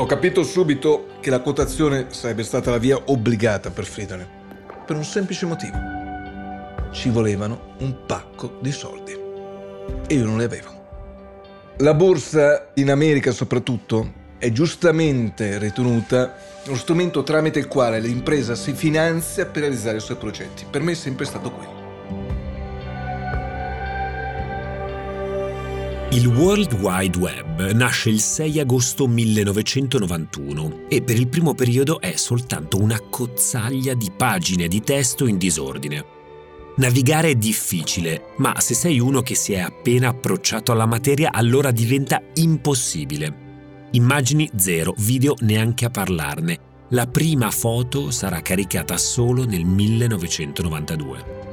Ho capito subito che la quotazione sarebbe stata la via obbligata per Friedland, per un semplice motivo. Ci volevano un pacco di soldi e io non li avevo. La borsa in America soprattutto è giustamente ritenuta uno strumento tramite il quale l'impresa si finanzia per realizzare i suoi progetti. Per me è sempre stato quello. Il World Wide Web nasce il 6 agosto 1991 e per il primo periodo è soltanto una cozzaglia di pagine di testo in disordine. Navigare è difficile, ma se sei uno che si è appena approcciato alla materia allora diventa impossibile. Immagini zero, video neanche a parlarne. La prima foto sarà caricata solo nel 1992.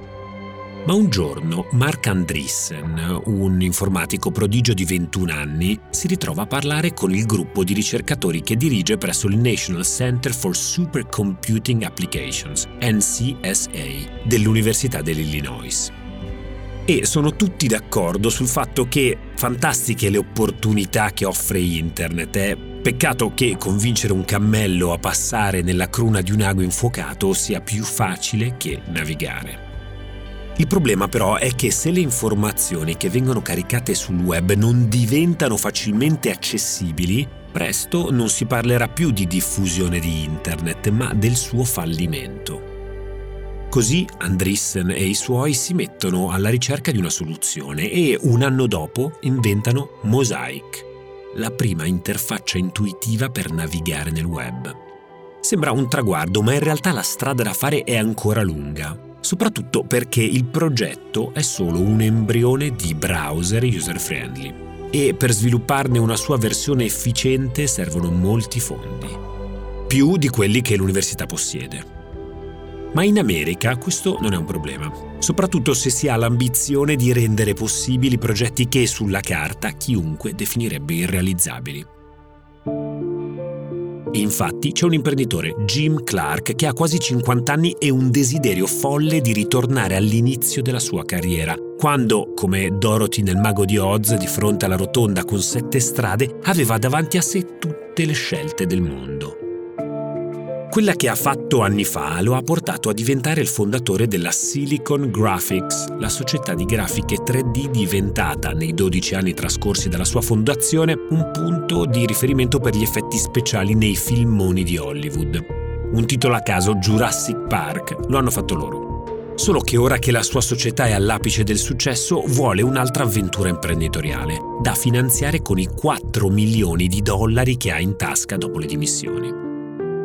Ma un giorno Mark Andreessen, un informatico prodigio di 21 anni, si ritrova a parlare con il gruppo di ricercatori che dirige presso il National Center for Supercomputing Applications, NCSA, dell'Università dell'Illinois. E sono tutti d'accordo sul fatto che fantastiche le opportunità che offre Internet. È peccato che convincere un cammello a passare nella cruna di un ago infuocato sia più facile che navigare. Il problema però è che se le informazioni che vengono caricate sul web non diventano facilmente accessibili, presto non si parlerà più di diffusione di Internet, ma del suo fallimento. Così Andreessen e i suoi si mettono alla ricerca di una soluzione e un anno dopo inventano Mosaic, la prima interfaccia intuitiva per navigare nel web. Sembra un traguardo, ma in realtà la strada da fare è ancora lunga soprattutto perché il progetto è solo un embrione di browser user-friendly e per svilupparne una sua versione efficiente servono molti fondi, più di quelli che l'università possiede. Ma in America questo non è un problema, soprattutto se si ha l'ambizione di rendere possibili progetti che sulla carta chiunque definirebbe irrealizzabili. Infatti c'è un imprenditore, Jim Clark, che ha quasi 50 anni e un desiderio folle di ritornare all'inizio della sua carriera, quando, come Dorothy nel Mago di Oz, di fronte alla rotonda con sette strade, aveva davanti a sé tutte le scelte del mondo. Quella che ha fatto anni fa lo ha portato a diventare il fondatore della Silicon Graphics, la società di grafiche 3D diventata, nei 12 anni trascorsi dalla sua fondazione, un punto di riferimento per gli effetti speciali nei filmoni di Hollywood. Un titolo a caso, Jurassic Park, lo hanno fatto loro. Solo che ora che la sua società è all'apice del successo, vuole un'altra avventura imprenditoriale, da finanziare con i 4 milioni di dollari che ha in tasca dopo le dimissioni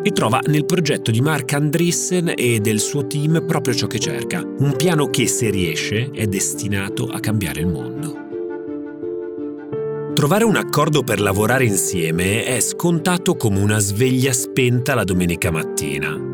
e trova nel progetto di Mark Andreessen e del suo team proprio ciò che cerca, un piano che se riesce è destinato a cambiare il mondo. Trovare un accordo per lavorare insieme è scontato come una sveglia spenta la domenica mattina.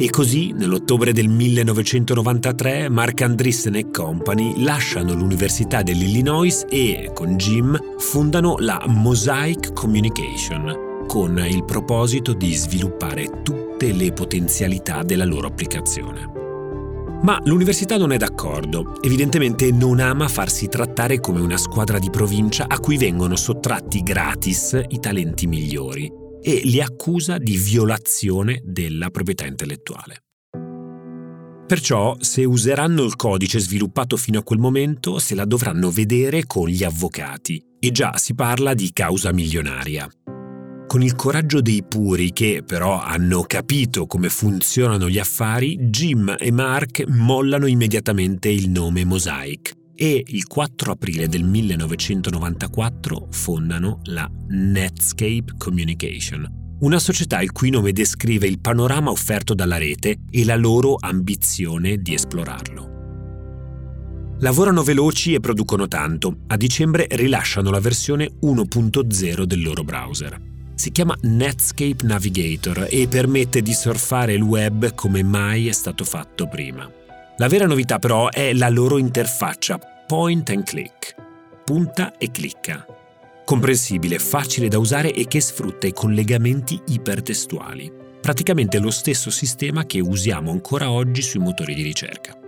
E così, nell'ottobre del 1993, Mark Andreessen e Company lasciano l'Università dell'Illinois e, con Jim, fondano la Mosaic Communication, con il proposito di sviluppare tutte le potenzialità della loro applicazione. Ma l'università non è d'accordo, evidentemente non ama farsi trattare come una squadra di provincia a cui vengono sottratti gratis i talenti migliori e li accusa di violazione della proprietà intellettuale. Perciò, se useranno il codice sviluppato fino a quel momento, se la dovranno vedere con gli avvocati. E già si parla di causa milionaria. Con il coraggio dei puri che però hanno capito come funzionano gli affari, Jim e Mark mollano immediatamente il nome Mosaic e il 4 aprile del 1994 fondano la Netscape Communication, una società il cui nome descrive il panorama offerto dalla rete e la loro ambizione di esplorarlo. Lavorano veloci e producono tanto. A dicembre rilasciano la versione 1.0 del loro browser si chiama Netscape Navigator e permette di surfare il web come mai è stato fatto prima. La vera novità però è la loro interfaccia point and click, punta e clicca. Comprensibile, facile da usare e che sfrutta i collegamenti ipertestuali. Praticamente lo stesso sistema che usiamo ancora oggi sui motori di ricerca.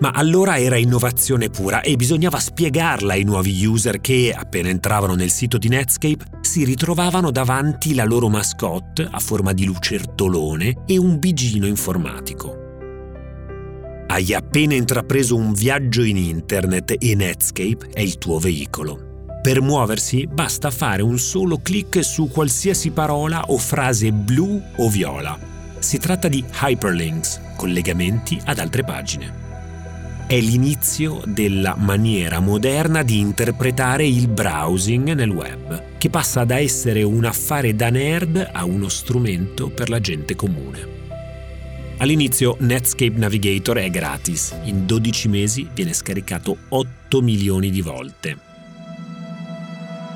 Ma allora era innovazione pura e bisognava spiegarla ai nuovi user che, appena entravano nel sito di Netscape, si ritrovavano davanti la loro mascotte a forma di lucertolone e un bigino informatico. Hai appena intrapreso un viaggio in internet e Netscape è il tuo veicolo. Per muoversi basta fare un solo clic su qualsiasi parola o frase blu o viola. Si tratta di hyperlinks, collegamenti ad altre pagine. È l'inizio della maniera moderna di interpretare il browsing nel web, che passa da essere un affare da nerd a uno strumento per la gente comune. All'inizio Netscape Navigator è gratis, in 12 mesi viene scaricato 8 milioni di volte.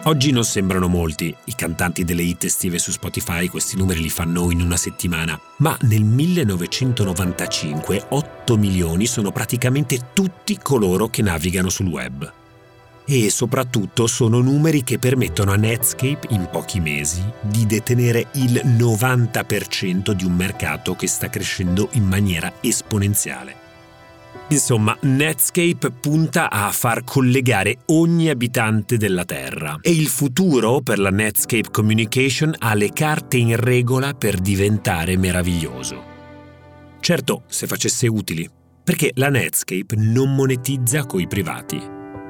Oggi non sembrano molti, i cantanti delle hit estive su Spotify questi numeri li fanno in una settimana, ma nel 1995 8 milioni sono praticamente tutti coloro che navigano sul web. E soprattutto sono numeri che permettono a Netscape in pochi mesi di detenere il 90% di un mercato che sta crescendo in maniera esponenziale. Insomma, Netscape punta a far collegare ogni abitante della Terra e il futuro per la Netscape Communication ha le carte in regola per diventare meraviglioso. Certo, se facesse utili, perché la Netscape non monetizza coi privati.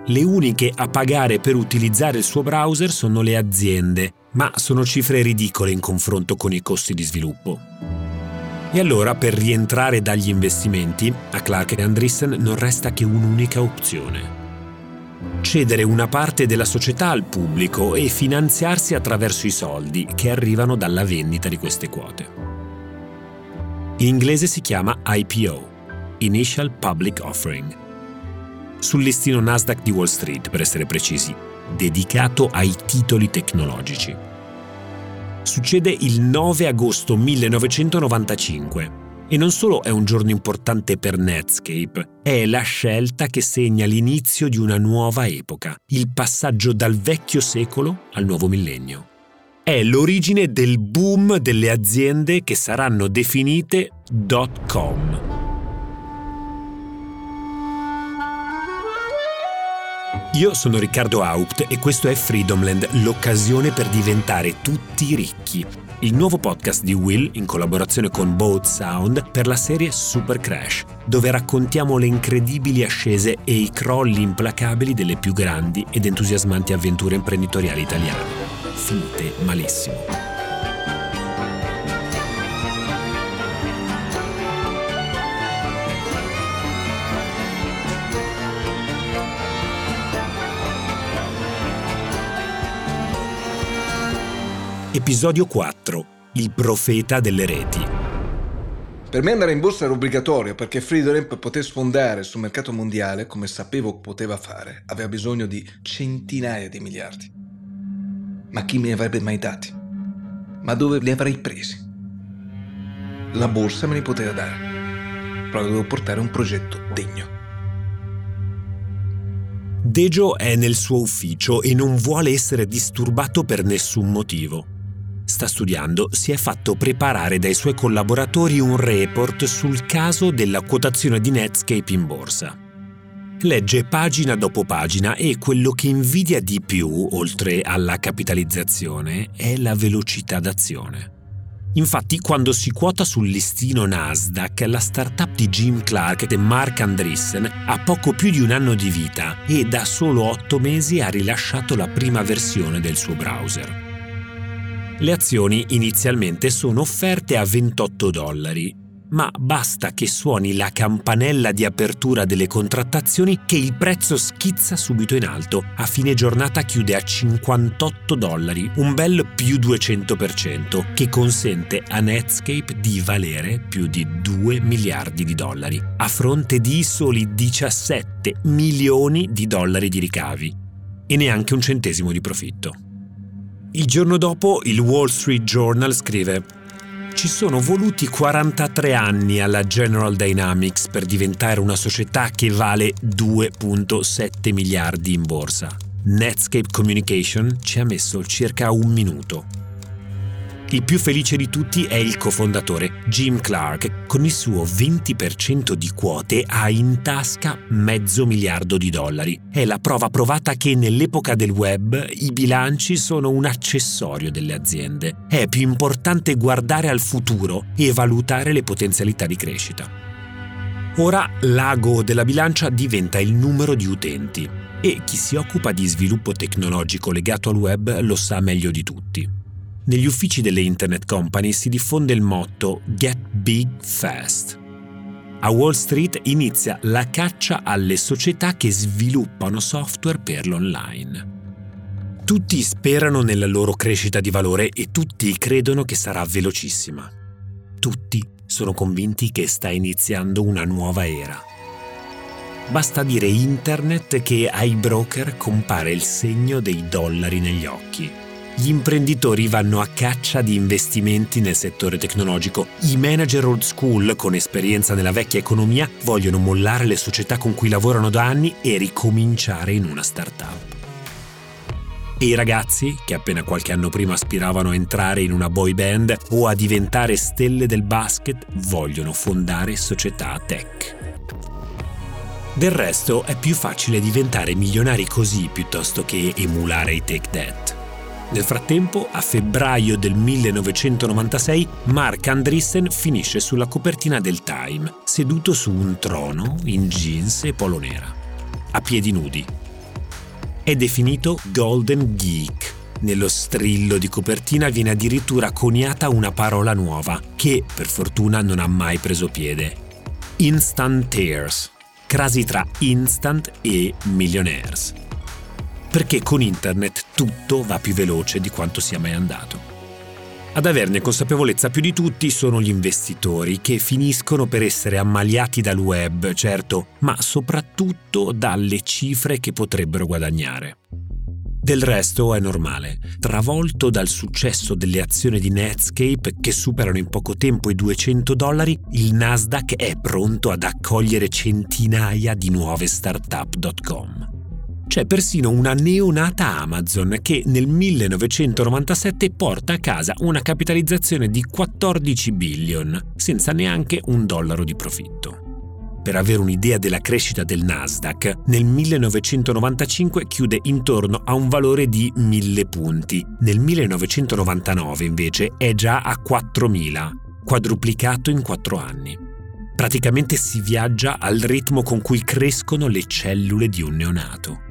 Le uniche a pagare per utilizzare il suo browser sono le aziende, ma sono cifre ridicole in confronto con i costi di sviluppo. E allora, per rientrare dagli investimenti, a Clark e Andreessen non resta che un'unica opzione. Cedere una parte della società al pubblico e finanziarsi attraverso i soldi che arrivano dalla vendita di queste quote. In inglese si chiama IPO, Initial Public Offering. Sul listino Nasdaq di Wall Street, per essere precisi, dedicato ai titoli tecnologici succede il 9 agosto 1995. E non solo è un giorno importante per Netscape, è la scelta che segna l'inizio di una nuova epoca, il passaggio dal vecchio secolo al nuovo millennio. È l'origine del boom delle aziende che saranno definite .com. Io sono Riccardo Haupt e questo è Freedomland, l'occasione per diventare tutti ricchi. Il nuovo podcast di Will in collaborazione con Boat Sound per la serie Super Crash, dove raccontiamo le incredibili ascese e i crolli implacabili delle più grandi ed entusiasmanti avventure imprenditoriali italiane. Finite malissimo. Episodio 4. Il profeta delle reti. Per me andare in borsa era obbligatorio perché Freedom per poter sfondare sul mercato mondiale, come sapevo poteva fare, aveva bisogno di centinaia di miliardi. Ma chi mi avrebbe mai dati? Ma dove li avrei presi? La borsa me li poteva dare, però dovevo portare un progetto degno. Dejo è nel suo ufficio e non vuole essere disturbato per nessun motivo sta studiando, si è fatto preparare dai suoi collaboratori un report sul caso della quotazione di Netscape in borsa. Legge pagina dopo pagina e quello che invidia di più, oltre alla capitalizzazione, è la velocità d'azione. Infatti, quando si quota sul listino Nasdaq, la startup di Jim Clark e Mark Andreessen ha poco più di un anno di vita e da solo otto mesi ha rilasciato la prima versione del suo browser. Le azioni inizialmente sono offerte a 28 dollari, ma basta che suoni la campanella di apertura delle contrattazioni che il prezzo schizza subito in alto. A fine giornata chiude a 58 dollari, un bel più 200%, che consente a Netscape di valere più di 2 miliardi di dollari, a fronte di soli 17 milioni di dollari di ricavi e neanche un centesimo di profitto. Il giorno dopo il Wall Street Journal scrive ci sono voluti 43 anni alla General Dynamics per diventare una società che vale 2.7 miliardi in borsa. Netscape Communication ci ha messo circa un minuto. Il più felice di tutti è il cofondatore Jim Clark. Con il suo 20% di quote ha in tasca mezzo miliardo di dollari. È la prova provata che nell'epoca del web i bilanci sono un accessorio delle aziende. È più importante guardare al futuro e valutare le potenzialità di crescita. Ora l'ago della bilancia diventa il numero di utenti e chi si occupa di sviluppo tecnologico legato al web lo sa meglio di tutti. Negli uffici delle internet company si diffonde il motto Get Big Fast. A Wall Street inizia la caccia alle società che sviluppano software per l'online. Tutti sperano nella loro crescita di valore e tutti credono che sarà velocissima. Tutti sono convinti che sta iniziando una nuova era. Basta dire internet che ai broker compare il segno dei dollari negli occhi gli imprenditori vanno a caccia di investimenti nel settore tecnologico. I manager old school, con esperienza nella vecchia economia, vogliono mollare le società con cui lavorano da anni e ricominciare in una startup. E i ragazzi, che appena qualche anno prima aspiravano a entrare in una boy band o a diventare stelle del basket, vogliono fondare società tech. Del resto è più facile diventare milionari così piuttosto che emulare i take that. Nel frattempo, a febbraio del 1996, Mark Andreessen finisce sulla copertina del Time, seduto su un trono in jeans e polo nera, a piedi nudi. È definito Golden Geek. Nello strillo di copertina viene addirittura coniata una parola nuova, che per fortuna non ha mai preso piede. Instant Tears, crasi tra instant e millionaires perché con internet tutto va più veloce di quanto sia mai andato. Ad averne consapevolezza più di tutti sono gli investitori che finiscono per essere ammaliati dal web, certo, ma soprattutto dalle cifre che potrebbero guadagnare. Del resto è normale, travolto dal successo delle azioni di Netscape che superano in poco tempo i 200 dollari, il Nasdaq è pronto ad accogliere centinaia di nuove startup.com. C'è persino una neonata Amazon che nel 1997 porta a casa una capitalizzazione di 14 billion, senza neanche un dollaro di profitto. Per avere un'idea della crescita del Nasdaq, nel 1995 chiude intorno a un valore di 1000 punti, nel 1999 invece è già a 4000, quadruplicato in 4 anni. Praticamente si viaggia al ritmo con cui crescono le cellule di un neonato.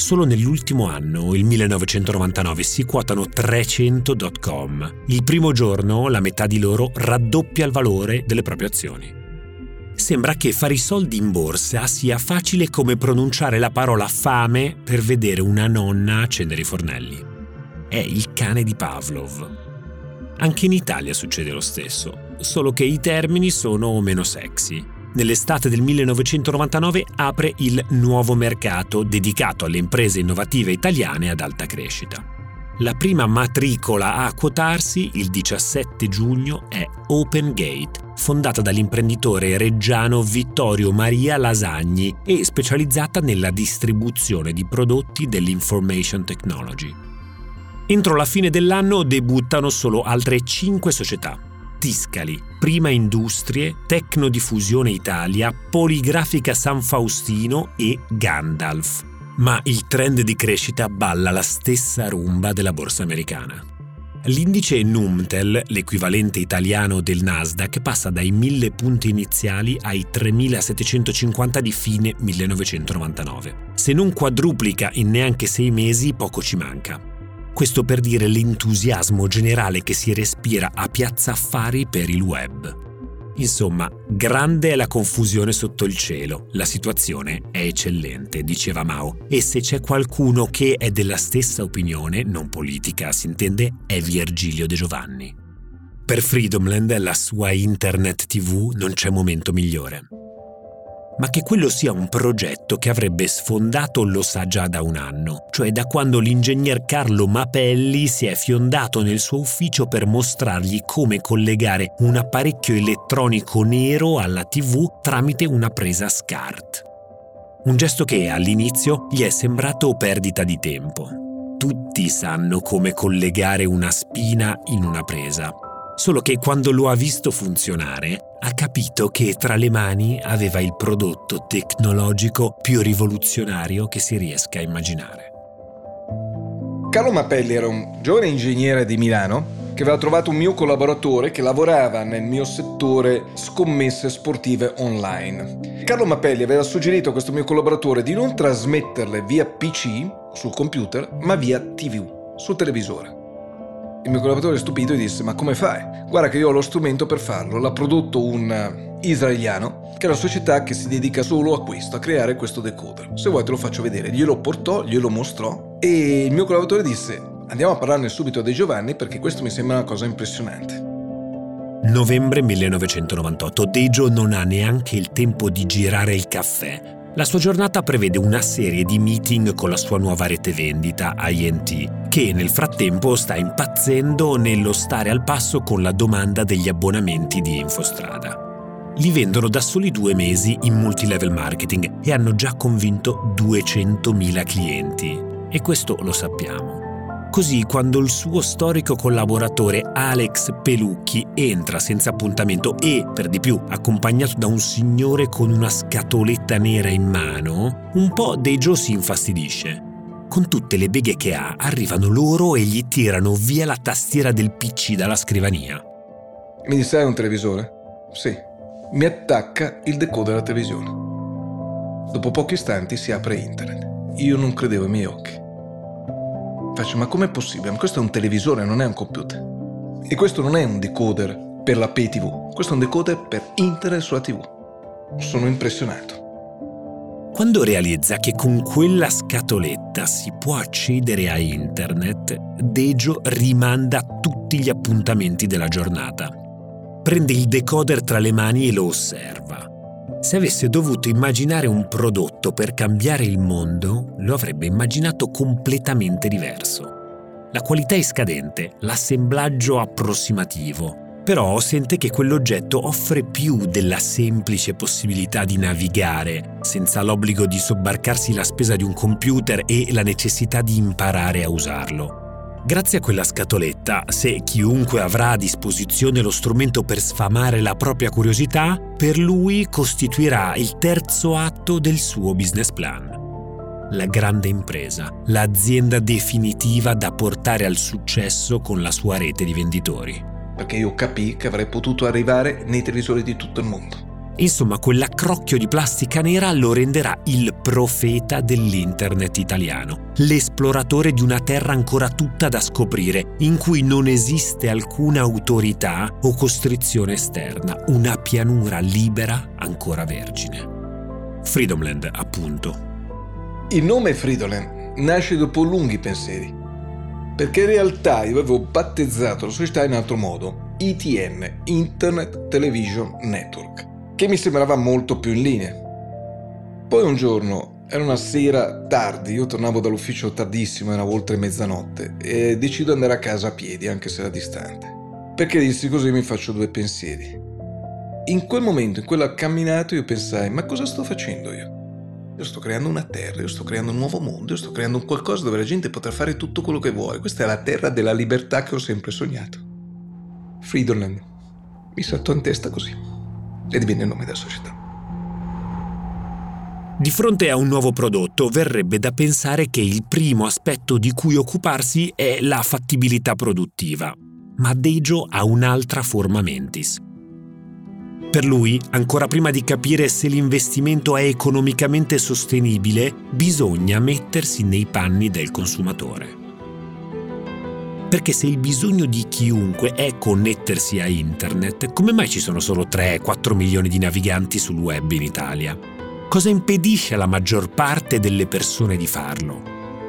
Solo nell'ultimo anno, il 1999, si quotano 300.com. Il primo giorno la metà di loro raddoppia il valore delle proprie azioni. Sembra che fare i soldi in borsa sia facile come pronunciare la parola fame per vedere una nonna accendere i fornelli. È il cane di Pavlov. Anche in Italia succede lo stesso, solo che i termini sono meno sexy. Nell'estate del 1999 apre il nuovo mercato dedicato alle imprese innovative italiane ad alta crescita. La prima matricola a quotarsi il 17 giugno è Open Gate, fondata dall'imprenditore reggiano Vittorio Maria Lasagni e specializzata nella distribuzione di prodotti dell'information technology. Entro la fine dell'anno debuttano solo altre 5 società, Tiscali, Prima Industrie, Tecnodiffusione Italia, Poligrafica San Faustino e Gandalf. Ma il trend di crescita balla la stessa rumba della borsa americana. L'indice Numtel, l'equivalente italiano del Nasdaq, passa dai 1000 punti iniziali ai 3750 di fine 1999. Se non quadruplica in neanche sei mesi, poco ci manca. Questo per dire l'entusiasmo generale che si respira a Piazza Affari per il web. Insomma, grande è la confusione sotto il cielo. La situazione è eccellente, diceva Mao. E se c'è qualcuno che è della stessa opinione, non politica, si intende, è Virgilio De Giovanni. Per Freedomland, la sua internet TV, non c'è momento migliore ma che quello sia un progetto che avrebbe sfondato lo sa già da un anno, cioè da quando l'ingegner Carlo Mapelli si è fiondato nel suo ufficio per mostrargli come collegare un apparecchio elettronico nero alla TV tramite una presa SCART. Un gesto che all'inizio gli è sembrato perdita di tempo. tutti sanno come collegare una spina in una presa. Solo che quando lo ha visto funzionare, ha capito che tra le mani aveva il prodotto tecnologico più rivoluzionario che si riesca a immaginare. Carlo Mappelli era un giovane ingegnere di Milano che aveva trovato un mio collaboratore che lavorava nel mio settore scommesse sportive online. Carlo Mappelli aveva suggerito a questo mio collaboratore di non trasmetterle via PC sul computer, ma via TV, sul televisore. Il mio collaboratore stupito disse: Ma come fai? Guarda che io ho lo strumento per farlo. L'ha prodotto un eh, israeliano, che è una società che si dedica solo a questo, a creare questo decoder. Se vuoi te lo faccio vedere. Glielo portò, glielo mostrò e il mio collaboratore disse: Andiamo a parlarne subito dei Giovanni perché questo mi sembra una cosa impressionante. Novembre 1998. Dejo non ha neanche il tempo di girare il caffè la sua giornata prevede una serie di meeting con la sua nuova rete vendita, INT, che nel frattempo sta impazzendo nello stare al passo con la domanda degli abbonamenti di Infostrada. Li vendono da soli due mesi in multilevel marketing e hanno già convinto 200.000 clienti. E questo lo sappiamo. Così quando il suo storico collaboratore Alex Pelucchi entra senza appuntamento e, per di più, accompagnato da un signore con una scatoletta nera in mano, un po' Dejo si infastidisce. Con tutte le beghe che ha, arrivano loro e gli tirano via la tastiera del PC dalla scrivania. Mi distrai un televisore? Sì. Mi attacca il decoder alla televisione. Dopo pochi istanti si apre internet. Io non credevo ai miei occhi. Faccio, ma com'è possibile? Ma questo è un televisore, non è un computer. E questo non è un decoder per la pay TV, questo è un decoder per internet sulla TV. Sono impressionato. Quando realizza che con quella scatoletta si può accedere a internet, Dejo rimanda tutti gli appuntamenti della giornata. Prende il decoder tra le mani e lo osserva. Se avesse dovuto immaginare un prodotto per cambiare il mondo, lo avrebbe immaginato completamente diverso. La qualità è scadente, l'assemblaggio approssimativo, però sente che quell'oggetto offre più della semplice possibilità di navigare, senza l'obbligo di sobbarcarsi la spesa di un computer e la necessità di imparare a usarlo. Grazie a quella scatoletta, se chiunque avrà a disposizione lo strumento per sfamare la propria curiosità, per lui costituirà il terzo atto del suo business plan. La grande impresa, l'azienda definitiva da portare al successo con la sua rete di venditori. Perché io capii che avrei potuto arrivare nei televisori di tutto il mondo. Insomma, quell'accrocchio di plastica nera lo renderà il profeta dell'internet italiano, l'esploratore di una terra ancora tutta da scoprire, in cui non esiste alcuna autorità o costrizione esterna, una pianura libera ancora vergine. Freedomland, appunto. Il nome Freedomland nasce dopo lunghi pensieri, perché in realtà io avevo battezzato la società in altro modo, ITN, Internet Television Network che mi sembrava molto più in linea. Poi un giorno, era una sera tardi, io tornavo dall'ufficio tardissimo, era oltre mezzanotte, e decido di andare a casa a piedi, anche se era distante. Perché dissi così mi faccio due pensieri. In quel momento, in quella camminata, io pensai, ma cosa sto facendo io? Io sto creando una terra, io sto creando un nuovo mondo, io sto creando un qualcosa dove la gente potrà fare tutto quello che vuole. Questa è la terra della libertà che ho sempre sognato. Freedomland. Mi saltò in testa così e divenne il nome della società. Di fronte a un nuovo prodotto verrebbe da pensare che il primo aspetto di cui occuparsi è la fattibilità produttiva, ma Dejo ha un'altra forma mentis. Per lui, ancora prima di capire se l'investimento è economicamente sostenibile, bisogna mettersi nei panni del consumatore. Perché se il bisogno di chiunque è connettersi a internet, come mai ci sono solo 3-4 milioni di naviganti sul web in Italia? Cosa impedisce alla maggior parte delle persone di farlo?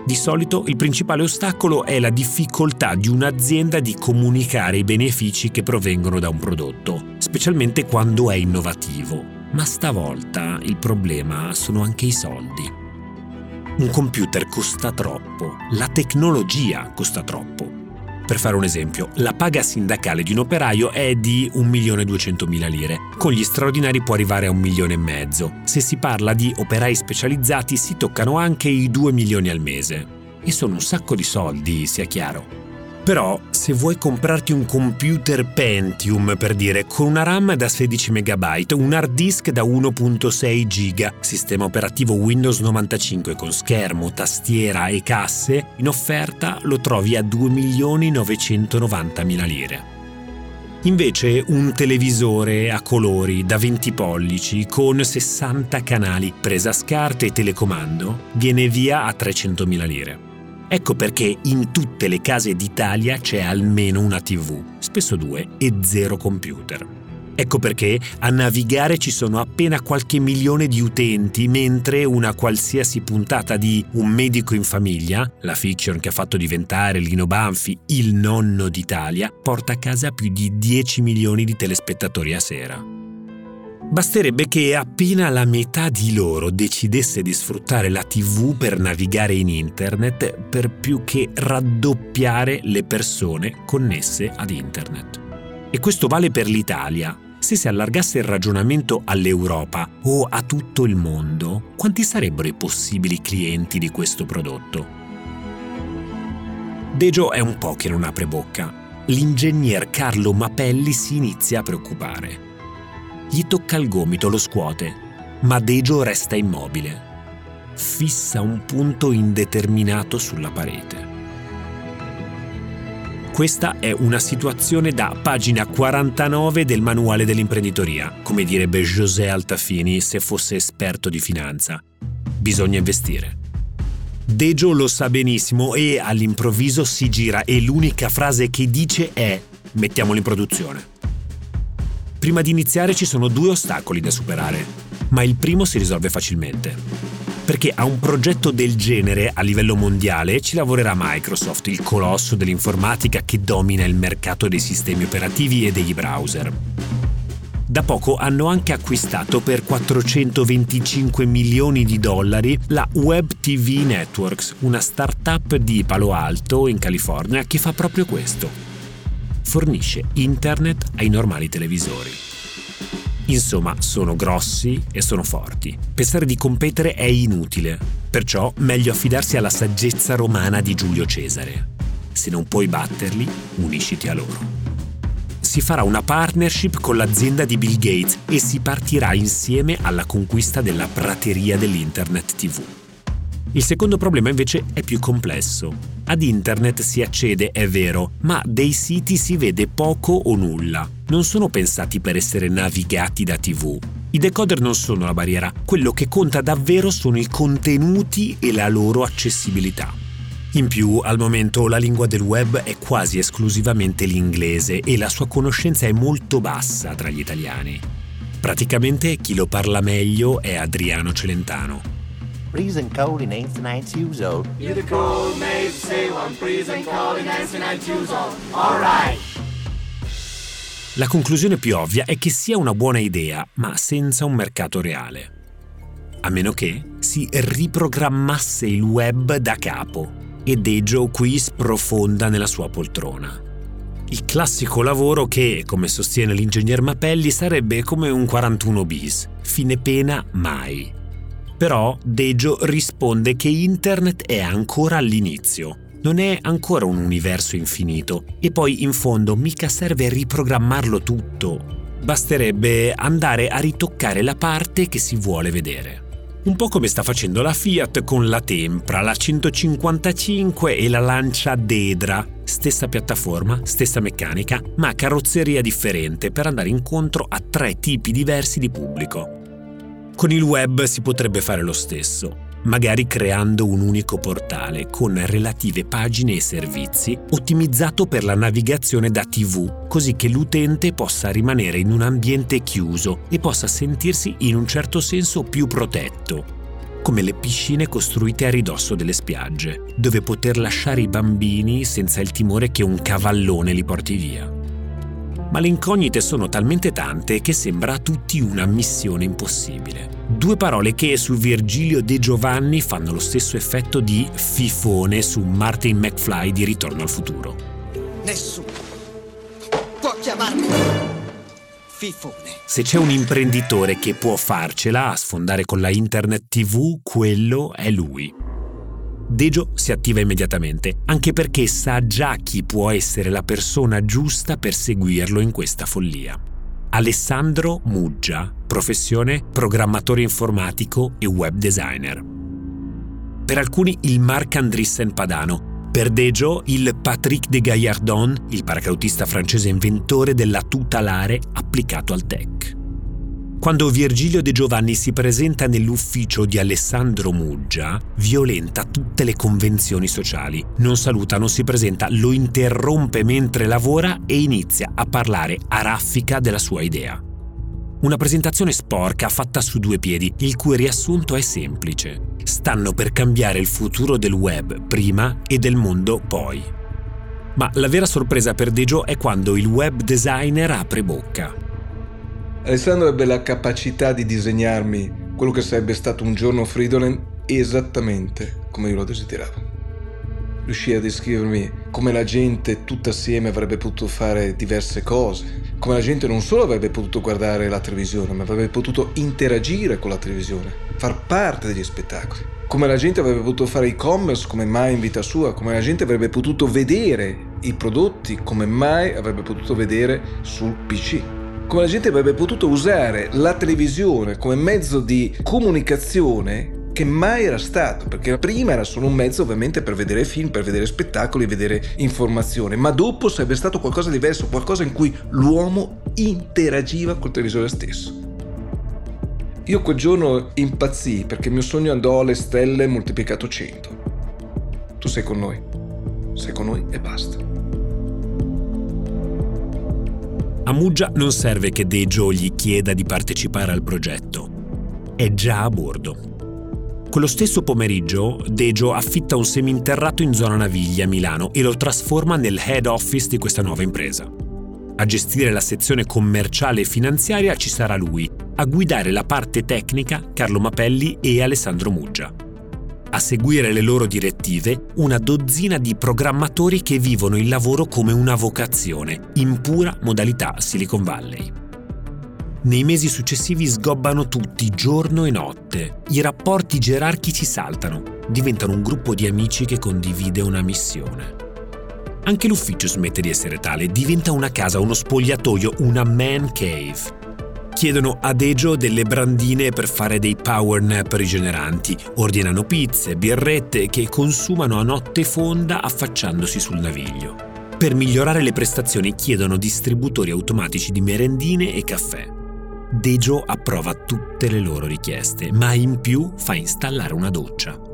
Di solito il principale ostacolo è la difficoltà di un'azienda di comunicare i benefici che provengono da un prodotto, specialmente quando è innovativo. Ma stavolta il problema sono anche i soldi. Un computer costa troppo, la tecnologia costa troppo per fare un esempio, la paga sindacale di un operaio è di 1.200.000 lire. Con gli straordinari può arrivare a un milione e mezzo. Se si parla di operai specializzati si toccano anche i 2 milioni al mese. E sono un sacco di soldi, sia chiaro. Però, se vuoi comprarti un computer Pentium, per dire, con una RAM da 16 MB, un hard disk da 1.6 GB, sistema operativo Windows 95 con schermo, tastiera e casse, in offerta lo trovi a 2.990.000 lire. Invece un televisore a colori da 20 pollici con 60 canali, presa a scarte e telecomando, viene via a 300.000 lire. Ecco perché in tutte le case d'Italia c'è almeno una TV, spesso due, e zero computer. Ecco perché a navigare ci sono appena qualche milione di utenti, mentre una qualsiasi puntata di Un medico in famiglia, la fiction che ha fatto diventare Lino Banfi il nonno d'Italia, porta a casa più di 10 milioni di telespettatori a sera. Basterebbe che appena la metà di loro decidesse di sfruttare la TV per navigare in internet per più che raddoppiare le persone connesse ad internet. E questo vale per l'Italia. Se si allargasse il ragionamento all'Europa o a tutto il mondo, quanti sarebbero i possibili clienti di questo prodotto? Dejo è un po' che non apre bocca. L'ingegner Carlo Mapelli si inizia a preoccupare gli tocca il gomito, lo scuote, ma Dejo resta immobile. Fissa un punto indeterminato sulla parete. Questa è una situazione da pagina 49 del manuale dell'imprenditoria, come direbbe José Altafini se fosse esperto di finanza. Bisogna investire. Dejo lo sa benissimo e all'improvviso si gira e l'unica frase che dice è mettiamolo in produzione. Prima di iniziare ci sono due ostacoli da superare, ma il primo si risolve facilmente. Perché a un progetto del genere a livello mondiale ci lavorerà Microsoft, il colosso dell'informatica che domina il mercato dei sistemi operativi e degli browser. Da poco hanno anche acquistato per 425 milioni di dollari la Web TV Networks, una startup di Palo Alto in California che fa proprio questo fornisce internet ai normali televisori. Insomma, sono grossi e sono forti. Pensare di competere è inutile, perciò meglio affidarsi alla saggezza romana di Giulio Cesare. Se non puoi batterli, unisciti a loro. Si farà una partnership con l'azienda di Bill Gates e si partirà insieme alla conquista della prateria dell'Internet TV. Il secondo problema invece è più complesso. Ad internet si accede, è vero, ma dei siti si vede poco o nulla. Non sono pensati per essere navigati da TV. I decoder non sono la barriera, quello che conta davvero sono i contenuti e la loro accessibilità. In più, al momento la lingua del web è quasi esclusivamente l'inglese e la sua conoscenza è molto bassa tra gli italiani. Praticamente chi lo parla meglio è Adriano Celentano, freezing cold in 99 years old. You the cold mate, say I'm freezing cold in 99 years old. Alright! La conclusione più ovvia è che sia una buona idea, ma senza un mercato reale. A meno che si riprogrammasse il web da capo e Dejo qui sprofonda nella sua poltrona. Il classico lavoro che, come sostiene l'ingegner Mapelli, sarebbe come un 41 bis, fine pena mai. Però Dejo risponde che Internet è ancora all'inizio, non è ancora un universo infinito e poi in fondo mica serve riprogrammarlo tutto. Basterebbe andare a ritoccare la parte che si vuole vedere. Un po' come sta facendo la Fiat con la Tempra, la 155 e la Lancia Dedra. Stessa piattaforma, stessa meccanica, ma carrozzeria differente per andare incontro a tre tipi diversi di pubblico. Con il web si potrebbe fare lo stesso, magari creando un unico portale con relative pagine e servizi ottimizzato per la navigazione da TV, così che l'utente possa rimanere in un ambiente chiuso e possa sentirsi in un certo senso più protetto, come le piscine costruite a ridosso delle spiagge, dove poter lasciare i bambini senza il timore che un cavallone li porti via ma le incognite sono talmente tante che sembra a tutti una missione impossibile. Due parole che su Virgilio De Giovanni fanno lo stesso effetto di fifone su Martin McFly di Ritorno al futuro. Nessuno può chiamarmi fifone. Se c'è un imprenditore che può farcela a sfondare con la internet TV, quello è lui. Dejo si attiva immediatamente, anche perché sa già chi può essere la persona giusta per seguirlo in questa follia. Alessandro Muggia, professione programmatore informatico e web designer. Per alcuni il Marc Andrissen Padano, per Dejo il Patrick de Gaillardon, il paracautista francese inventore della tutelare applicato al tech. Quando Virgilio De Giovanni si presenta nell'ufficio di Alessandro Muggia, violenta tutte le convenzioni sociali. Non saluta, non si presenta, lo interrompe mentre lavora e inizia a parlare a raffica della sua idea. Una presentazione sporca fatta su due piedi, il cui riassunto è semplice. Stanno per cambiare il futuro del web prima e del mondo poi. Ma la vera sorpresa per Dejo è quando il web designer apre bocca. Alessandro ebbe la capacità di disegnarmi quello che sarebbe stato un giorno Fridolin esattamente come io lo desideravo. Riuscì a descrivermi come la gente tutta assieme avrebbe potuto fare diverse cose, come la gente non solo avrebbe potuto guardare la televisione, ma avrebbe potuto interagire con la televisione, far parte degli spettacoli, come la gente avrebbe potuto fare e-commerce come mai in vita sua, come la gente avrebbe potuto vedere i prodotti come mai avrebbe potuto vedere sul PC come la gente avrebbe potuto usare la televisione come mezzo di comunicazione che mai era stato, perché prima era solo un mezzo ovviamente per vedere film, per vedere spettacoli, vedere informazione, ma dopo sarebbe stato qualcosa di diverso, qualcosa in cui l'uomo interagiva col televisore stesso. Io quel giorno impazzii perché il mio sogno andò alle stelle moltiplicato 100. Tu sei con noi, sei con noi e basta. A Muggia non serve che Dejo gli chieda di partecipare al progetto. È già a bordo. Quello stesso pomeriggio, Dejo affitta un seminterrato in zona Naviglia, Milano, e lo trasforma nel head office di questa nuova impresa. A gestire la sezione commerciale e finanziaria ci sarà lui, a guidare la parte tecnica Carlo Mapelli e Alessandro Muggia a seguire le loro direttive una dozzina di programmatori che vivono il lavoro come una vocazione, in pura modalità Silicon Valley. Nei mesi successivi sgobbano tutti, giorno e notte. I rapporti gerarchici saltano, diventano un gruppo di amici che condivide una missione. Anche l'ufficio smette di essere tale, diventa una casa, uno spogliatoio, una man cave Chiedono a Dejo delle brandine per fare dei power nap rigeneranti, ordinano pizze, birrette che consumano a notte fonda affacciandosi sul naviglio. Per migliorare le prestazioni chiedono distributori automatici di merendine e caffè. Dejo approva tutte le loro richieste, ma in più fa installare una doccia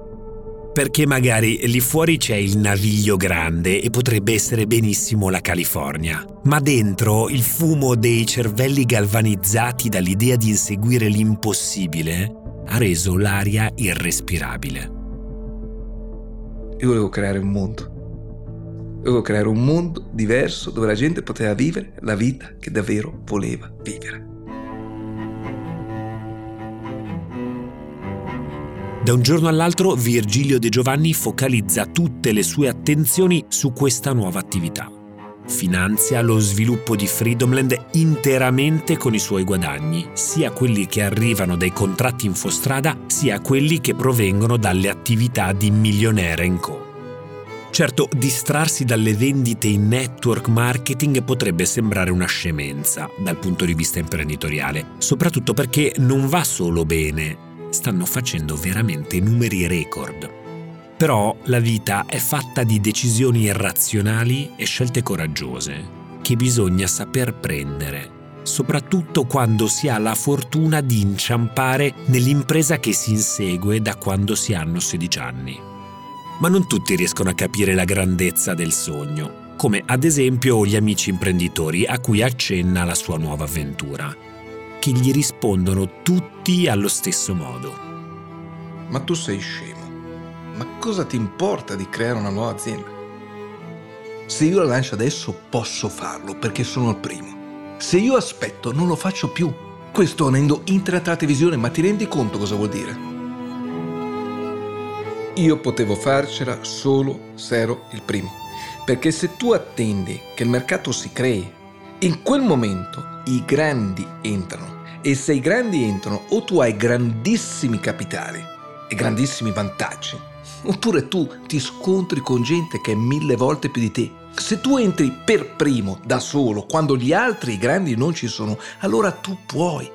perché magari lì fuori c'è il naviglio grande e potrebbe essere benissimo la California, ma dentro il fumo dei cervelli galvanizzati dall'idea di inseguire l'impossibile ha reso l'aria irrespirabile. Io volevo creare un mondo. Volevo creare un mondo diverso dove la gente poteva vivere la vita che davvero voleva vivere. Da un giorno all'altro Virgilio De Giovanni focalizza tutte le sue attenzioni su questa nuova attività. Finanzia lo sviluppo di Freedomland interamente con i suoi guadagni, sia quelli che arrivano dai contratti infostrada, sia quelli che provengono dalle attività di Millionaire Co. Certo, distrarsi dalle vendite in network marketing potrebbe sembrare una scemenza dal punto di vista imprenditoriale, soprattutto perché non va solo bene, stanno facendo veramente numeri record. Però la vita è fatta di decisioni irrazionali e scelte coraggiose che bisogna saper prendere, soprattutto quando si ha la fortuna di inciampare nell'impresa che si insegue da quando si hanno 16 anni. Ma non tutti riescono a capire la grandezza del sogno, come ad esempio gli amici imprenditori a cui accenna la sua nuova avventura che gli rispondono tutti allo stesso modo. Ma tu sei scemo. Ma cosa ti importa di creare una nuova azienda? Se io la lancio adesso posso farlo perché sono il primo. Se io aspetto non lo faccio più. Questo unendo internet alla televisione, ma ti rendi conto cosa vuol dire? Io potevo farcela solo se ero il primo. Perché se tu attendi che il mercato si crei, in quel momento i grandi entrano. E se i grandi entrano, o tu hai grandissimi capitali e grandissimi vantaggi, Oppure tu ti scontri con gente che è mille volte più di te. Se tu entri per primo, da solo, quando gli altri grandi non ci sono, allora tu puoi.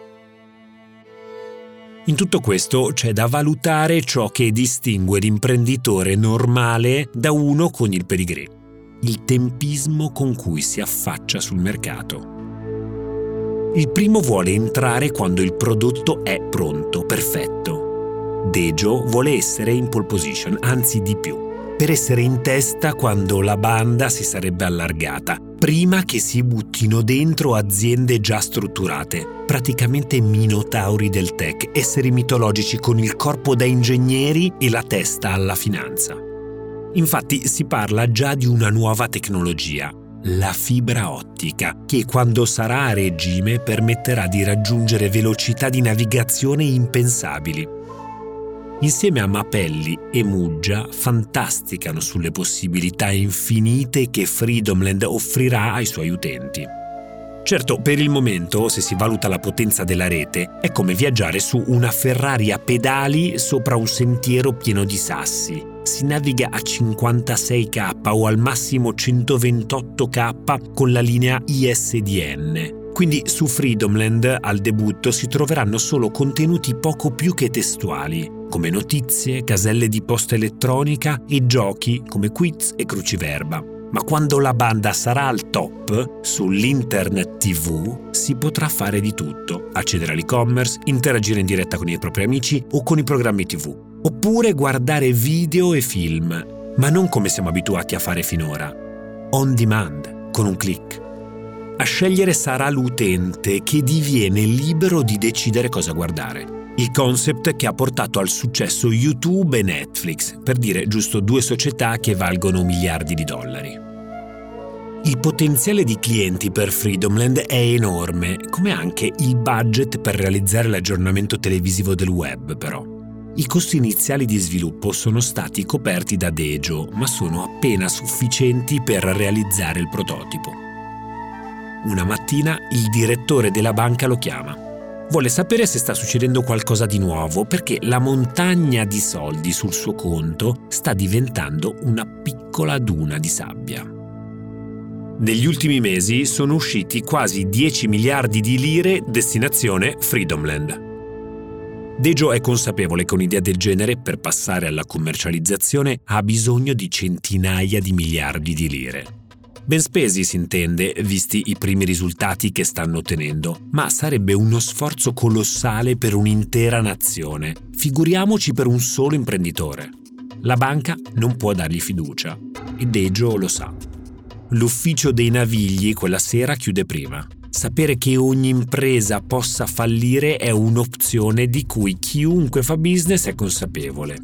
In tutto questo c'è da valutare ciò che distingue l'imprenditore normale da uno con il pedigree, il tempismo con cui si affaccia sul mercato. Il primo vuole entrare quando il prodotto è pronto, perfetto. Dejo vuole essere in pole position, anzi di più, per essere in testa quando la banda si sarebbe allargata, prima che si buttino dentro aziende già strutturate, praticamente minotauri del tech, esseri mitologici con il corpo da ingegneri e la testa alla finanza. Infatti si parla già di una nuova tecnologia, la fibra ottica, che quando sarà a regime permetterà di raggiungere velocità di navigazione impensabili insieme a Mapelli e Muggia fantasticano sulle possibilità infinite che Freedomland offrirà ai suoi utenti. Certo, per il momento, se si valuta la potenza della rete, è come viaggiare su una Ferrari a pedali sopra un sentiero pieno di sassi. Si naviga a 56k o al massimo 128k con la linea ISDN, quindi su Freedomland al debutto si troveranno solo contenuti poco più che testuali, come notizie, caselle di posta elettronica e giochi come quiz e cruciverba. Ma quando la banda sarà al top, sull'internet TV si potrà fare di tutto. Accedere all'e-commerce, interagire in diretta con i propri amici o con i programmi TV. Oppure guardare video e film, ma non come siamo abituati a fare finora. On demand, con un clic. A scegliere sarà l'utente che diviene libero di decidere cosa guardare. Il concept che ha portato al successo YouTube e Netflix, per dire giusto due società che valgono miliardi di dollari. Il potenziale di clienti per Freedomland è enorme, come anche il budget per realizzare l'aggiornamento televisivo del web, però. I costi iniziali di sviluppo sono stati coperti da Dejo, ma sono appena sufficienti per realizzare il prototipo. Una mattina il direttore della banca lo chiama. Vuole sapere se sta succedendo qualcosa di nuovo perché la montagna di soldi sul suo conto sta diventando una piccola duna di sabbia. Negli ultimi mesi sono usciti quasi 10 miliardi di lire destinazione Freedomland. Dejo è consapevole che un'idea del genere, per passare alla commercializzazione, ha bisogno di centinaia di miliardi di lire. Ben spesi si intende, visti i primi risultati che stanno ottenendo, ma sarebbe uno sforzo colossale per un'intera nazione, figuriamoci per un solo imprenditore. La banca non può dargli fiducia e Dejo lo sa. L'ufficio dei navigli quella sera chiude prima. Sapere che ogni impresa possa fallire è un'opzione di cui chiunque fa business è consapevole.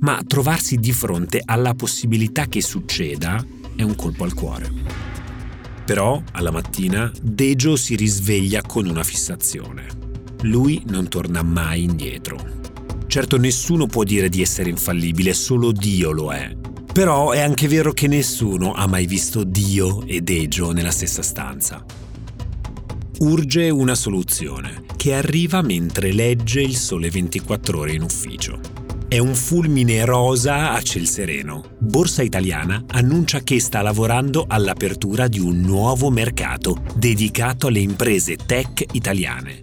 Ma trovarsi di fronte alla possibilità che succeda è un colpo al cuore. Però, alla mattina, Dejo si risveglia con una fissazione. Lui non torna mai indietro. Certo nessuno può dire di essere infallibile, solo Dio lo è. Però è anche vero che nessuno ha mai visto Dio e Dejo nella stessa stanza. Urge una soluzione, che arriva mentre legge il sole 24 ore in ufficio. È un fulmine rosa a ciel sereno. Borsa Italiana annuncia che sta lavorando all'apertura di un nuovo mercato dedicato alle imprese tech italiane.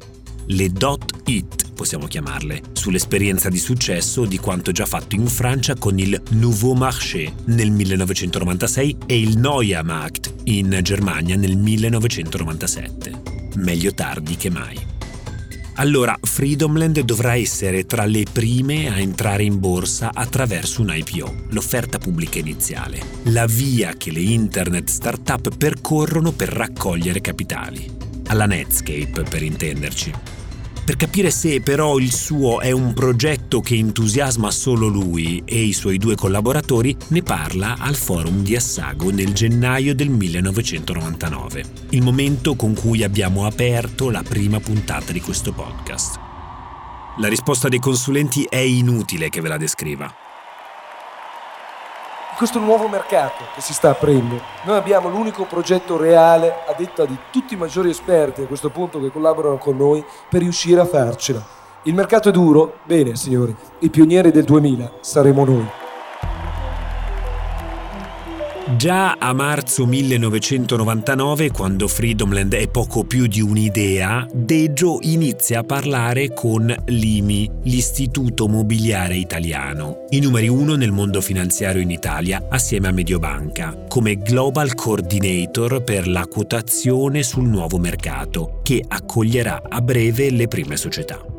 Le dot it possiamo chiamarle, sull'esperienza di successo di quanto già fatto in Francia con il Nouveau Marché nel 1996 e il Neue Markt in Germania nel 1997. Meglio tardi che mai. Allora Freedomland dovrà essere tra le prime a entrare in borsa attraverso un IPO, l'offerta pubblica iniziale, la via che le internet startup percorrono per raccogliere capitali. Alla Netscape, per intenderci. Per capire se però il suo è un progetto che entusiasma solo lui e i suoi due collaboratori, ne parla al forum di Assago nel gennaio del 1999, il momento con cui abbiamo aperto la prima puntata di questo podcast. La risposta dei consulenti è inutile che ve la descriva questo nuovo mercato che si sta aprendo. Noi abbiamo l'unico progetto reale, a detta di tutti i maggiori esperti a questo punto che collaborano con noi, per riuscire a farcela. Il mercato è duro? Bene, signori, i pionieri del 2000 saremo noi. Già a marzo 1999, quando Freedomland è poco più di un'idea, Deggio inizia a parlare con l'IMI, l'Istituto Mobiliare Italiano, i numeri uno nel mondo finanziario in Italia, assieme a Mediobanca, come Global Coordinator per la quotazione sul nuovo mercato, che accoglierà a breve le prime società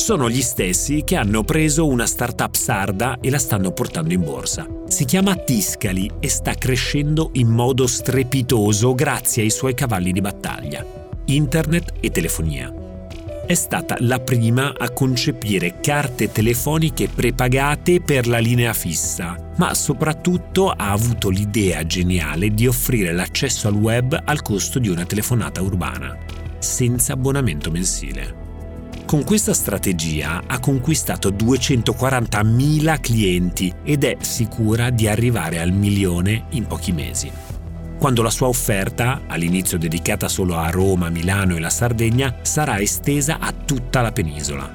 sono gli stessi che hanno preso una startup sarda e la stanno portando in borsa. Si chiama Tiscali e sta crescendo in modo strepitoso grazie ai suoi cavalli di battaglia, internet e telefonia. È stata la prima a concepire carte telefoniche prepagate per la linea fissa, ma soprattutto ha avuto l'idea geniale di offrire l'accesso al web al costo di una telefonata urbana, senza abbonamento mensile. Con questa strategia ha conquistato 240.000 clienti ed è sicura di arrivare al milione in pochi mesi. Quando la sua offerta, all'inizio dedicata solo a Roma, Milano e la Sardegna, sarà estesa a tutta la penisola.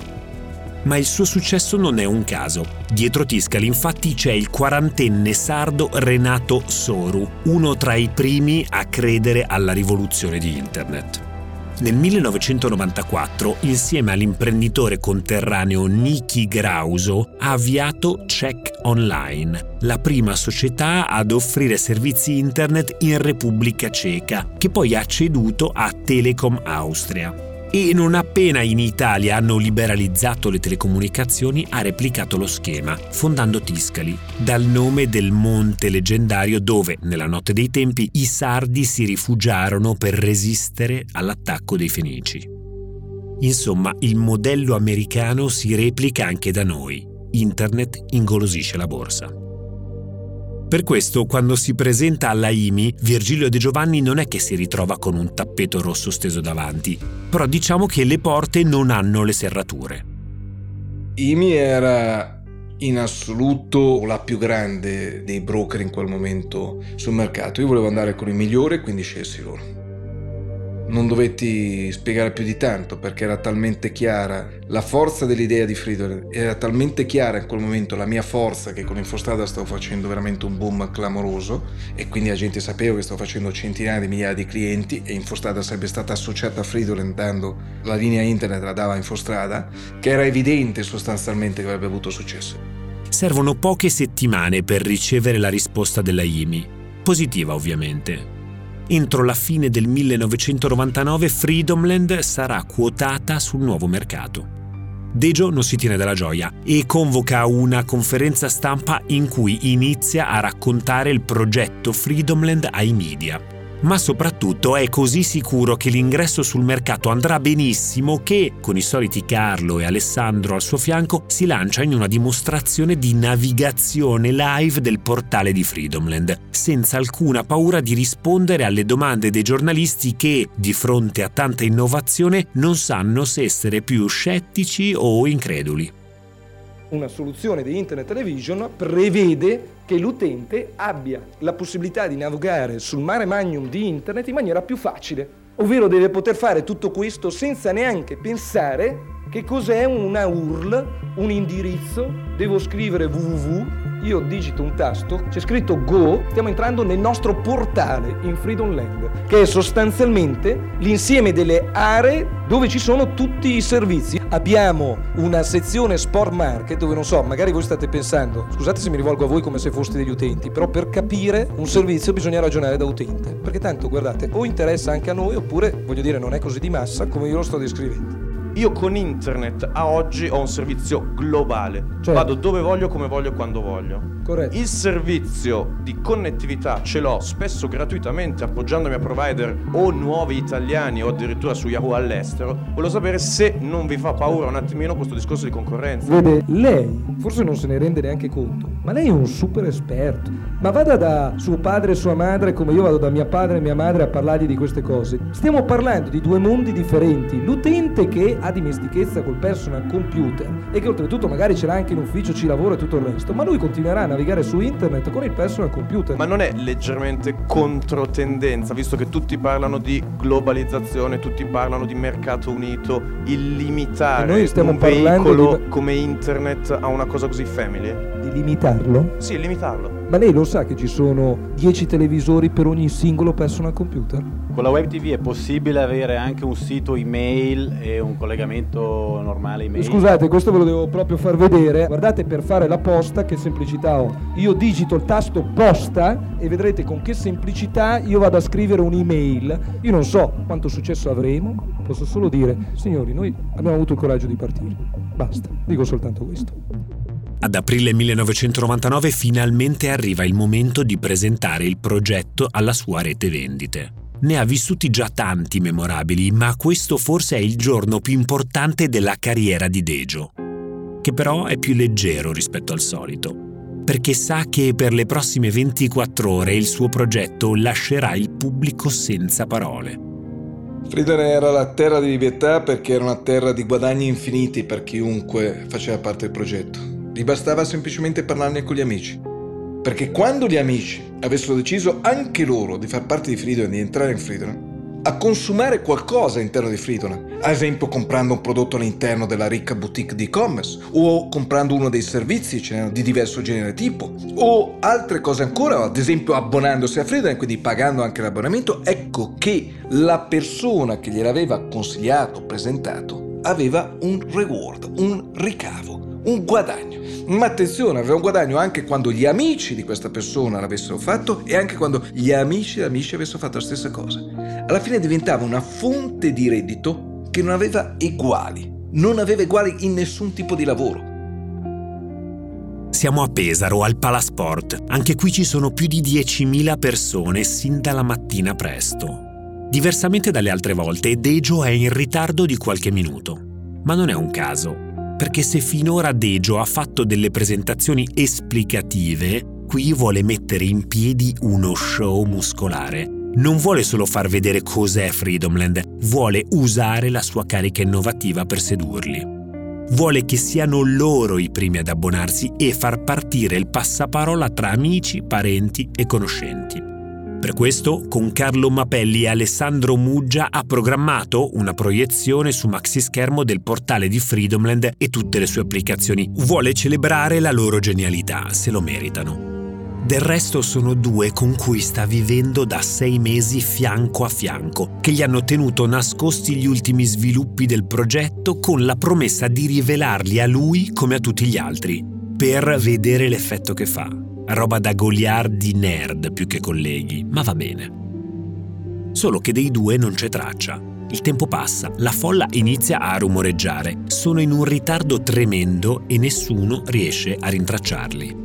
Ma il suo successo non è un caso. Dietro Tiscali infatti c'è il quarantenne sardo Renato Soru, uno tra i primi a credere alla rivoluzione di Internet. Nel 1994, insieme all'imprenditore conterraneo Niki Grauso, ha avviato Check Online, la prima società ad offrire servizi internet in Repubblica Ceca, che poi ha ceduto a Telecom Austria e non appena in Italia hanno liberalizzato le telecomunicazioni ha replicato lo schema, fondando Tiscali, dal nome del monte leggendario dove, nella notte dei tempi, i sardi si rifugiarono per resistere all'attacco dei fenici. Insomma, il modello americano si replica anche da noi. Internet ingolosisce la borsa. Per questo, quando si presenta alla IMI, Virgilio De Giovanni non è che si ritrova con un tappeto rosso steso davanti, però diciamo che le porte non hanno le serrature. IMI era in assoluto la più grande dei broker in quel momento sul mercato. Io volevo andare con i migliori, quindi scelsi loro non dovetti spiegare più di tanto perché era talmente chiara. La forza dell'idea di Friedel era talmente chiara in quel momento la mia forza che con Infostrada stavo facendo veramente un boom clamoroso e quindi la gente sapeva che stavo facendo centinaia di migliaia di clienti e Infostrada sarebbe stata associata a Friedel dando la linea internet la dava Infostrada che era evidente sostanzialmente che avrebbe avuto successo. Servono poche settimane per ricevere la risposta della IMI positiva ovviamente Entro la fine del 1999 Freedomland sarà quotata sul nuovo mercato. Dejo non si tiene dalla gioia e convoca una conferenza stampa in cui inizia a raccontare il progetto Freedomland ai media ma soprattutto è così sicuro che l'ingresso sul mercato andrà benissimo che, con i soliti Carlo e Alessandro al suo fianco, si lancia in una dimostrazione di navigazione live del portale di Freedomland, senza alcuna paura di rispondere alle domande dei giornalisti che, di fronte a tanta innovazione, non sanno se essere più scettici o increduli una soluzione di Internet Television prevede che l'utente abbia la possibilità di navigare sul mare magnum di Internet in maniera più facile, ovvero deve poter fare tutto questo senza neanche pensare che cos'è una URL, un indirizzo, devo scrivere www io digito un tasto, c'è scritto Go, stiamo entrando nel nostro portale in Freedom Land, che è sostanzialmente l'insieme delle aree dove ci sono tutti i servizi. Abbiamo una sezione Sport Market dove non so, magari voi state pensando, scusate se mi rivolgo a voi come se foste degli utenti, però per capire un servizio bisogna ragionare da utente, perché tanto guardate, o interessa anche a noi oppure, voglio dire, non è così di massa come io lo sto descrivendo. Io con internet a oggi ho un servizio globale. Certo. Vado dove voglio, come voglio, quando voglio. Corretto. Il servizio di connettività ce l'ho spesso gratuitamente appoggiandomi a provider o nuovi italiani o addirittura su Yahoo all'estero. Volevo sapere se non vi fa paura un attimino questo discorso di concorrenza. Vede, lei forse non se ne rende neanche conto, ma lei è un super esperto. Ma vada da suo padre e sua madre come io vado da mio padre e mia madre a parlargli di queste cose. Stiamo parlando di due mondi differenti. L'utente che ha dimestichezza col personal computer e che oltretutto magari ce l'ha anche in ufficio, ci lavora e tutto il resto, ma lui continuerà a navigare su internet con il personal computer. Ma non è leggermente controtendenza, visto che tutti parlano di globalizzazione, tutti parlano di mercato unito, il limitare noi stiamo un parlando veicolo di... come internet a una cosa così family? di limitarlo? Sì, limitarlo. Ma lei lo sa che ci sono 10 televisori per ogni singolo personal computer? Con la web TV è possibile avere anche un sito email e un collegamento normale email? Scusate, questo ve lo devo proprio far vedere. Guardate per fare la posta che semplicità ho. Io digito il tasto posta e vedrete con che semplicità io vado a scrivere un'email. Io non so quanto successo avremo, posso solo dire, signori, noi abbiamo avuto il coraggio di partire. Basta, dico soltanto questo. Ad aprile 1999 finalmente arriva il momento di presentare il progetto alla sua rete vendite. Ne ha vissuti già tanti memorabili, ma questo forse è il giorno più importante della carriera di Dejo, che però è più leggero rispetto al solito, perché sa che per le prossime 24 ore il suo progetto lascerà il pubblico senza parole. Freedom era la terra di libertà perché era una terra di guadagni infiniti per chiunque faceva parte del progetto. Gli bastava semplicemente parlarne con gli amici. Perché quando gli amici avessero deciso anche loro di far parte di Freedom e di entrare in Freedom, a consumare qualcosa all'interno di Freedom, ad esempio comprando un prodotto all'interno della ricca boutique di e-commerce, o comprando uno dei servizi, n'erano di diverso genere tipo, o altre cose ancora, ad esempio abbonandosi a Freedom e quindi pagando anche l'abbonamento, ecco che la persona che gliel'aveva consigliato, presentato, aveva un reward, un ricavo, un guadagno. Ma attenzione, aveva un guadagno anche quando gli amici di questa persona l'avessero fatto e anche quando gli amici e amici avessero fatto la stessa cosa. Alla fine diventava una fonte di reddito che non aveva eguali, non aveva eguali in nessun tipo di lavoro. Siamo a Pesaro, al Palasport. Anche qui ci sono più di 10.000 persone sin dalla mattina presto. Diversamente dalle altre volte, Dejo è in ritardo di qualche minuto. Ma non è un caso perché se finora Dejo ha fatto delle presentazioni esplicative, qui vuole mettere in piedi uno show muscolare. Non vuole solo far vedere cos'è Freedomland, vuole usare la sua carica innovativa per sedurli. Vuole che siano loro i primi ad abbonarsi e far partire il passaparola tra amici, parenti e conoscenti. Per questo, con Carlo Mapelli e Alessandro Muggia ha programmato una proiezione su maxi schermo del portale di Freedomland e tutte le sue applicazioni. Vuole celebrare la loro genialità, se lo meritano. Del resto sono due con cui sta vivendo da sei mesi fianco a fianco, che gli hanno tenuto nascosti gli ultimi sviluppi del progetto con la promessa di rivelarli a lui come a tutti gli altri, per vedere l'effetto che fa. Roba da goliardi nerd più che colleghi, ma va bene. Solo che dei due non c'è traccia. Il tempo passa, la folla inizia a rumoreggiare, sono in un ritardo tremendo e nessuno riesce a rintracciarli.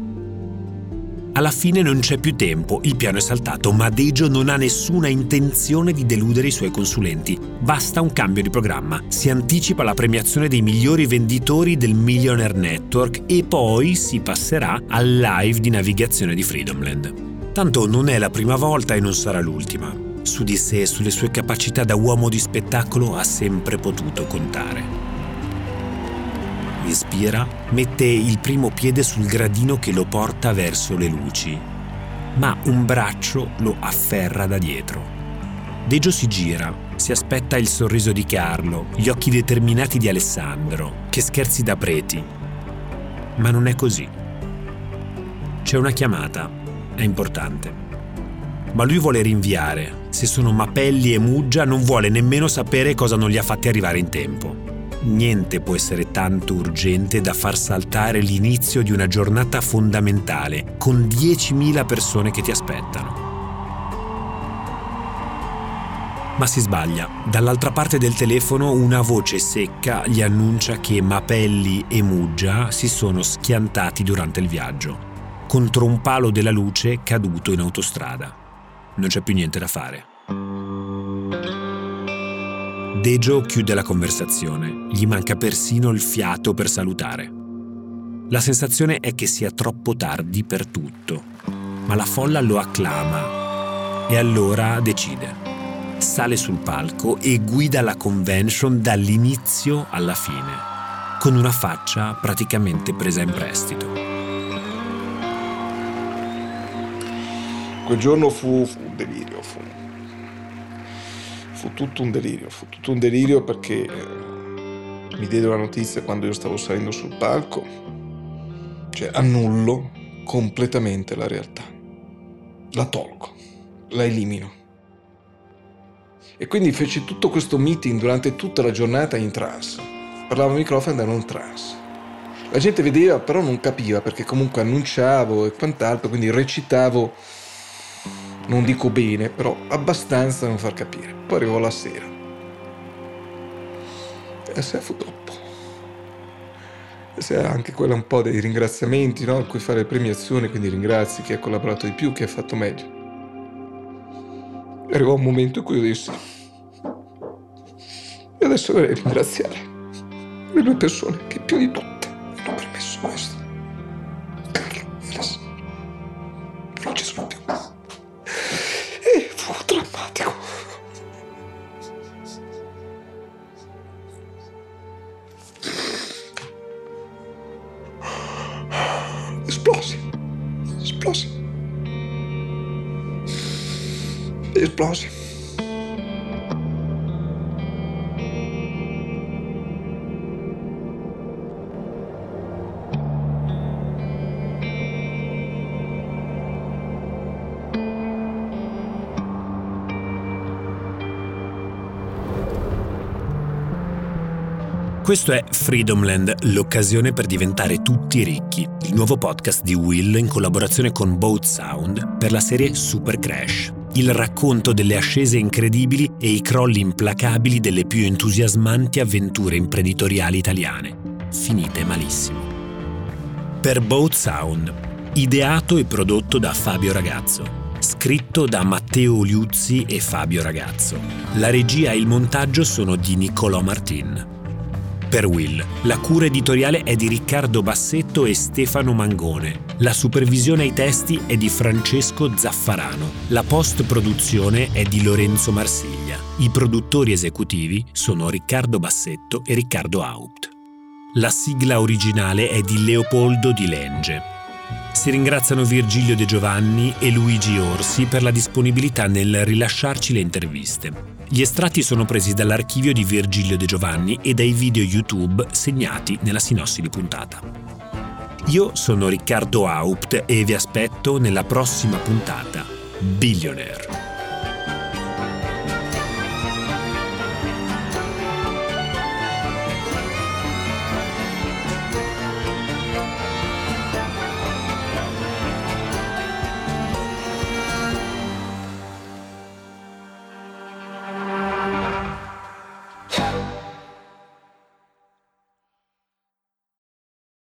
Alla fine non c'è più tempo, il piano è saltato, ma Dejo non ha nessuna intenzione di deludere i suoi consulenti. Basta un cambio di programma. Si anticipa la premiazione dei migliori venditori del Millionaire Network e poi si passerà al live di navigazione di Freedomland. Tanto non è la prima volta e non sarà l'ultima. Su di sé e sulle sue capacità da uomo di spettacolo ha sempre potuto contare respira, mette il primo piede sul gradino che lo porta verso le luci, ma un braccio lo afferra da dietro. Dejo si gira, si aspetta il sorriso di Carlo, gli occhi determinati di Alessandro, che scherzi da preti. Ma non è così. C'è una chiamata, è importante. Ma lui vuole rinviare. Se sono Mapelli e Muggia non vuole nemmeno sapere cosa non li ha fatti arrivare in tempo. Niente può essere tanto urgente da far saltare l'inizio di una giornata fondamentale con 10.000 persone che ti aspettano. Ma si sbaglia. Dall'altra parte del telefono una voce secca gli annuncia che Mapelli e Muggia si sono schiantati durante il viaggio, contro un palo della luce caduto in autostrada. Non c'è più niente da fare. Dejo chiude la conversazione, gli manca persino il fiato per salutare. La sensazione è che sia troppo tardi per tutto, ma la folla lo acclama e allora decide. Sale sul palco e guida la convention dall'inizio alla fine, con una faccia praticamente presa in prestito. Quel giorno fu, fu un delirio, fu fu tutto un delirio, fu tutto un delirio perché eh, mi diedero la notizia quando io stavo salendo sul palco. Cioè annullo completamente la realtà. La tolgo, la elimino. E quindi feci tutto questo meeting durante tutta la giornata in trance. Parlavo al microfono ed ero in trance. La gente vedeva, però non capiva perché comunque annunciavo e quant'altro, quindi recitavo, non dico bene, però abbastanza da non far capire. Poi arrivò la sera. E la sera fu troppo. E se anche quella un po' dei ringraziamenti, no? A cui fare le premiazioni, quindi ringrazi chi ha collaborato di più, chi ha fatto meglio. Arrivò un momento in cui io dissi, e adesso vorrei ringraziare le due persone che più di tutte hanno permesso questo. Freedomland, l'occasione per diventare tutti ricchi, il nuovo podcast di Will in collaborazione con Boat Sound per la serie Super Crash, il racconto delle ascese incredibili e i crolli implacabili delle più entusiasmanti avventure imprenditoriali italiane, finite malissimo. Per Boat Sound, ideato e prodotto da Fabio Ragazzo, scritto da Matteo Liuzzi e Fabio Ragazzo. La regia e il montaggio sono di Niccolò Martin. Per Will, la cura editoriale è di Riccardo Bassetto e Stefano Mangone. La supervisione ai testi è di Francesco Zaffarano. La post-produzione è di Lorenzo Marsiglia. I produttori esecutivi sono Riccardo Bassetto e Riccardo Haupt. La sigla originale è di Leopoldo Di Lenge. Si ringraziano Virgilio De Giovanni e Luigi Orsi per la disponibilità nel rilasciarci le interviste. Gli estratti sono presi dall'archivio di Virgilio De Giovanni e dai video YouTube segnati nella sinossi di puntata. Io sono Riccardo Haupt e vi aspetto nella prossima puntata. Billionaire.